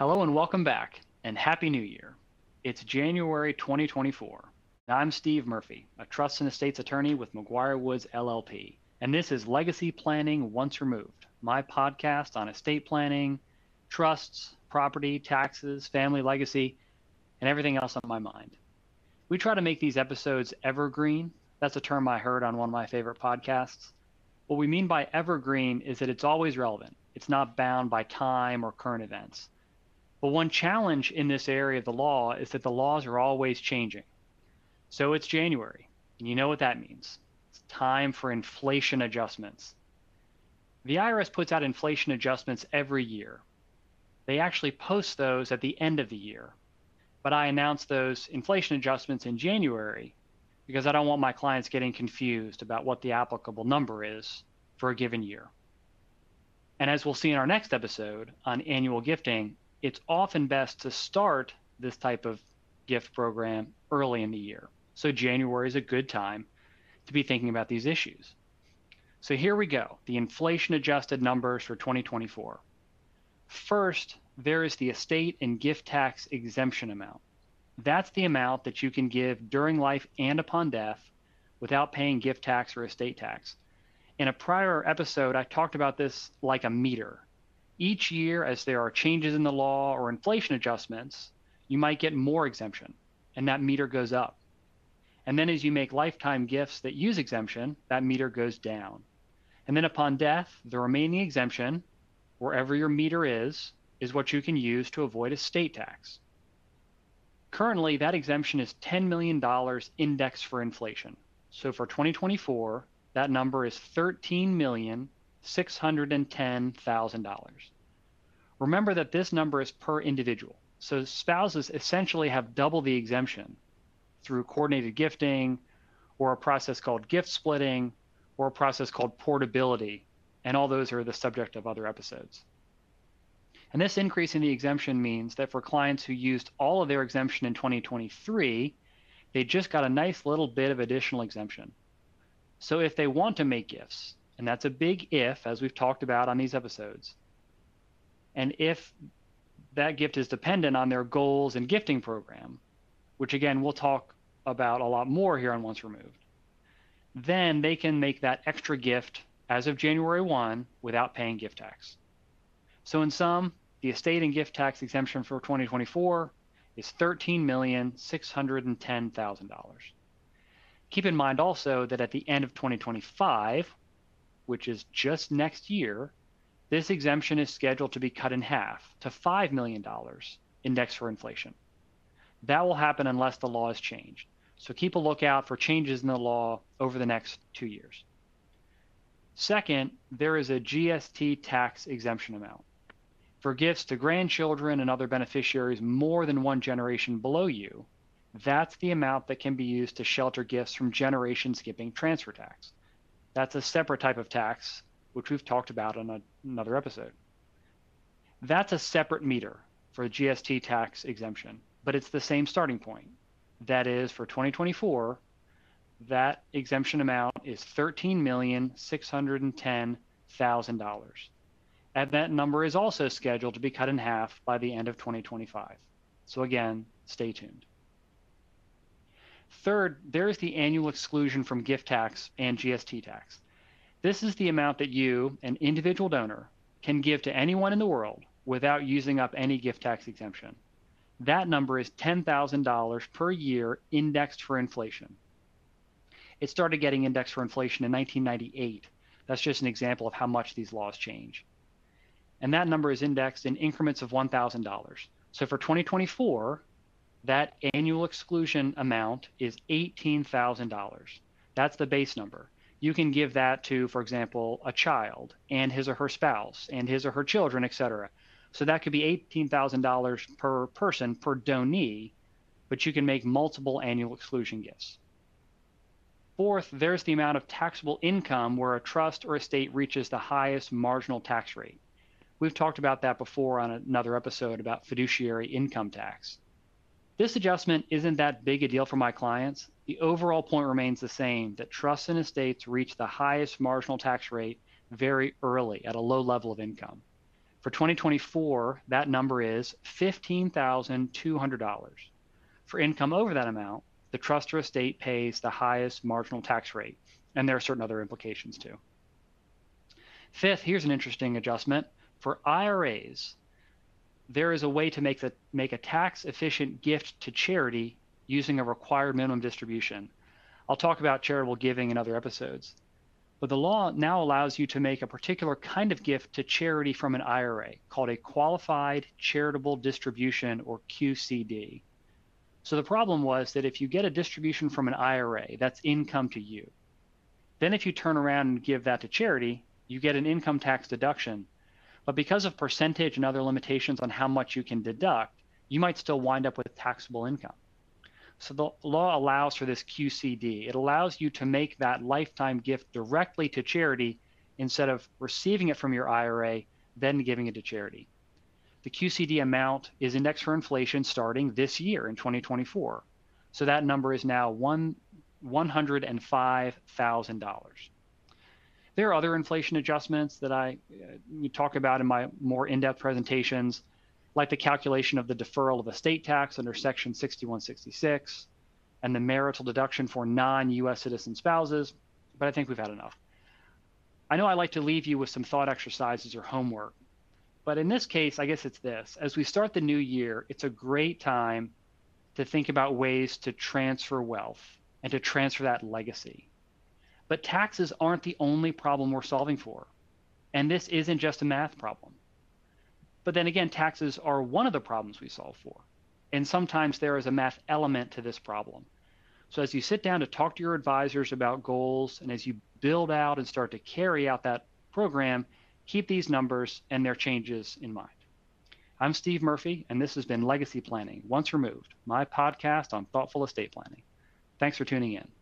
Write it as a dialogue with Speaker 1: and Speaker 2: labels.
Speaker 1: Hello and welcome back, and Happy New Year. It's January 2024. I'm Steve Murphy, a trust and estates attorney with McGuire Woods LLP, and this is Legacy Planning Once Removed, my podcast on estate planning, trusts, property, taxes, family legacy, and everything else on my mind. We try to make these episodes evergreen. That's a term I heard on one of my favorite podcasts. What we mean by evergreen is that it's always relevant. It's not bound by time or current events. But one challenge in this area of the law is that the laws are always changing. So it's January, and you know what that means. It's time for inflation adjustments. The IRS puts out inflation adjustments every year. They actually post those at the end of the year. But I announce those inflation adjustments in January because I don't want my clients getting confused about what the applicable number is for a given year. And as we'll see in our next episode on annual gifting, it's often best to start this type of gift program early in the year. So January is a good time to be thinking about these issues. So here we go, the inflation adjusted numbers for 2024. First, there is the estate and gift tax exemption amount. That's the amount that you can give during life and upon death without paying gift tax or estate tax. In a prior episode, I talked about this like a meter. Each year, as there are changes in the law or inflation adjustments, you might get more exemption, and that meter goes up. And then as you make lifetime gifts that use exemption, that meter goes down. And then upon death, the remaining exemption, wherever your meter is, is what you can use to avoid estate tax. Currently, that exemption is $10 million indexed for inflation. So for 2024, that number is $13,610,000. Remember that this number is per individual. So spouses essentially have double the exemption through coordinated gifting or a process called gift splitting or a process called portability. And all those are the subject of other episodes. And this increase in the exemption means that for clients who used all of their exemption in 2023, they just got a nice little bit of additional exemption. So if they want to make gifts, and that's a big if, as we've talked about on these episodes, and if that gift is dependent on their goals and gifting program, which again, we'll talk about a lot more here on Once Removed, then they can make that extra gift as of January 1 without paying gift tax. So in sum, the estate and gift tax exemption for 2024 is $13,610,000. Keep in mind also that at the end of 2025, which is just next year, this exemption is scheduled to be cut in half to $5 million indexed for inflation. That will happen unless the law is changed. So keep a lookout for changes in the law over the next two years. Second, there is a GST tax exemption amount. For gifts to grandchildren and other beneficiaries more than one generation below you, that's the amount that can be used to shelter gifts from generation skipping transfer tax. That's a separate type of tax, which we've talked about on a, another episode. That's a separate meter for the GST tax exemption, but it's the same starting point that is for 2024, that exemption amount is $13,610,000. And that number is also scheduled to be cut in half by the end of 2025. So again, stay tuned. Third, there is the annual exclusion from gift tax and GST tax. This is the amount that you, an individual donor, can give to anyone in the world without using up any gift tax exemption. That number is $10,000 per year indexed for inflation. It started getting indexed for inflation in 1998. That's just an example of how much these laws change. And that number is indexed in increments of $1,000. So for 2024, that annual exclusion amount is $18,000. That's the base number. You can give that to, for example, a child and his or her spouse and his or her children, etc. So that could be $18,000 per person per donee, but you can make multiple annual exclusion gifts. Fourth, there's the amount of taxable income where a trust or estate reaches the highest marginal tax rate. We've talked about that before on another episode about fiduciary income tax. This adjustment isn't that big a deal for my clients. The overall point remains the same that trusts and estates reach the highest marginal tax rate very early at a low level of income. For 2024, that number is $15,200. For income over that amount, the trust or estate pays the highest marginal tax rate, and there are certain other implications too. Fifth, here's an interesting adjustment. For IRAs, there is a way to make, the, make a tax efficient gift to charity using a required minimum distribution. I'll talk about charitable giving in other episodes. But the law now allows you to make a particular kind of gift to charity from an IRA called a qualified charitable distribution or QCD. So the problem was that if you get a distribution from an IRA, that's income to you. Then if you turn around and give that to charity, you get an income tax deduction. But because of percentage and other limitations on how much you can deduct, you might still wind up with taxable income. So the law allows for this QCD. It allows you to make that lifetime gift directly to charity instead of receiving it from your IRA, then giving it to charity. The QCD amount is indexed for inflation starting this year in 2024. So that number is now one $105,000. There are other inflation adjustments that I uh, talk about in my more in-depth presentations like the calculation of the deferral of estate tax under Section 6166 and the marital deduction for non US citizen spouses, but I think we've had enough. I know I like to leave you with some thought exercises or homework, but in this case, I guess it's this. As we start the new year, it's a great time to think about ways to transfer wealth and to transfer that legacy. But taxes aren't the only problem we're solving for. And this isn't just a math problem. But then again, taxes are one of the problems we solve for. And sometimes there is a math element to this problem. So as you sit down to talk to your advisors about goals and as you build out and start to carry out that program, keep these numbers and their changes in mind. I'm Steve Murphy, and this has been Legacy Planning Once Removed, my podcast on thoughtful estate planning. Thanks for tuning in.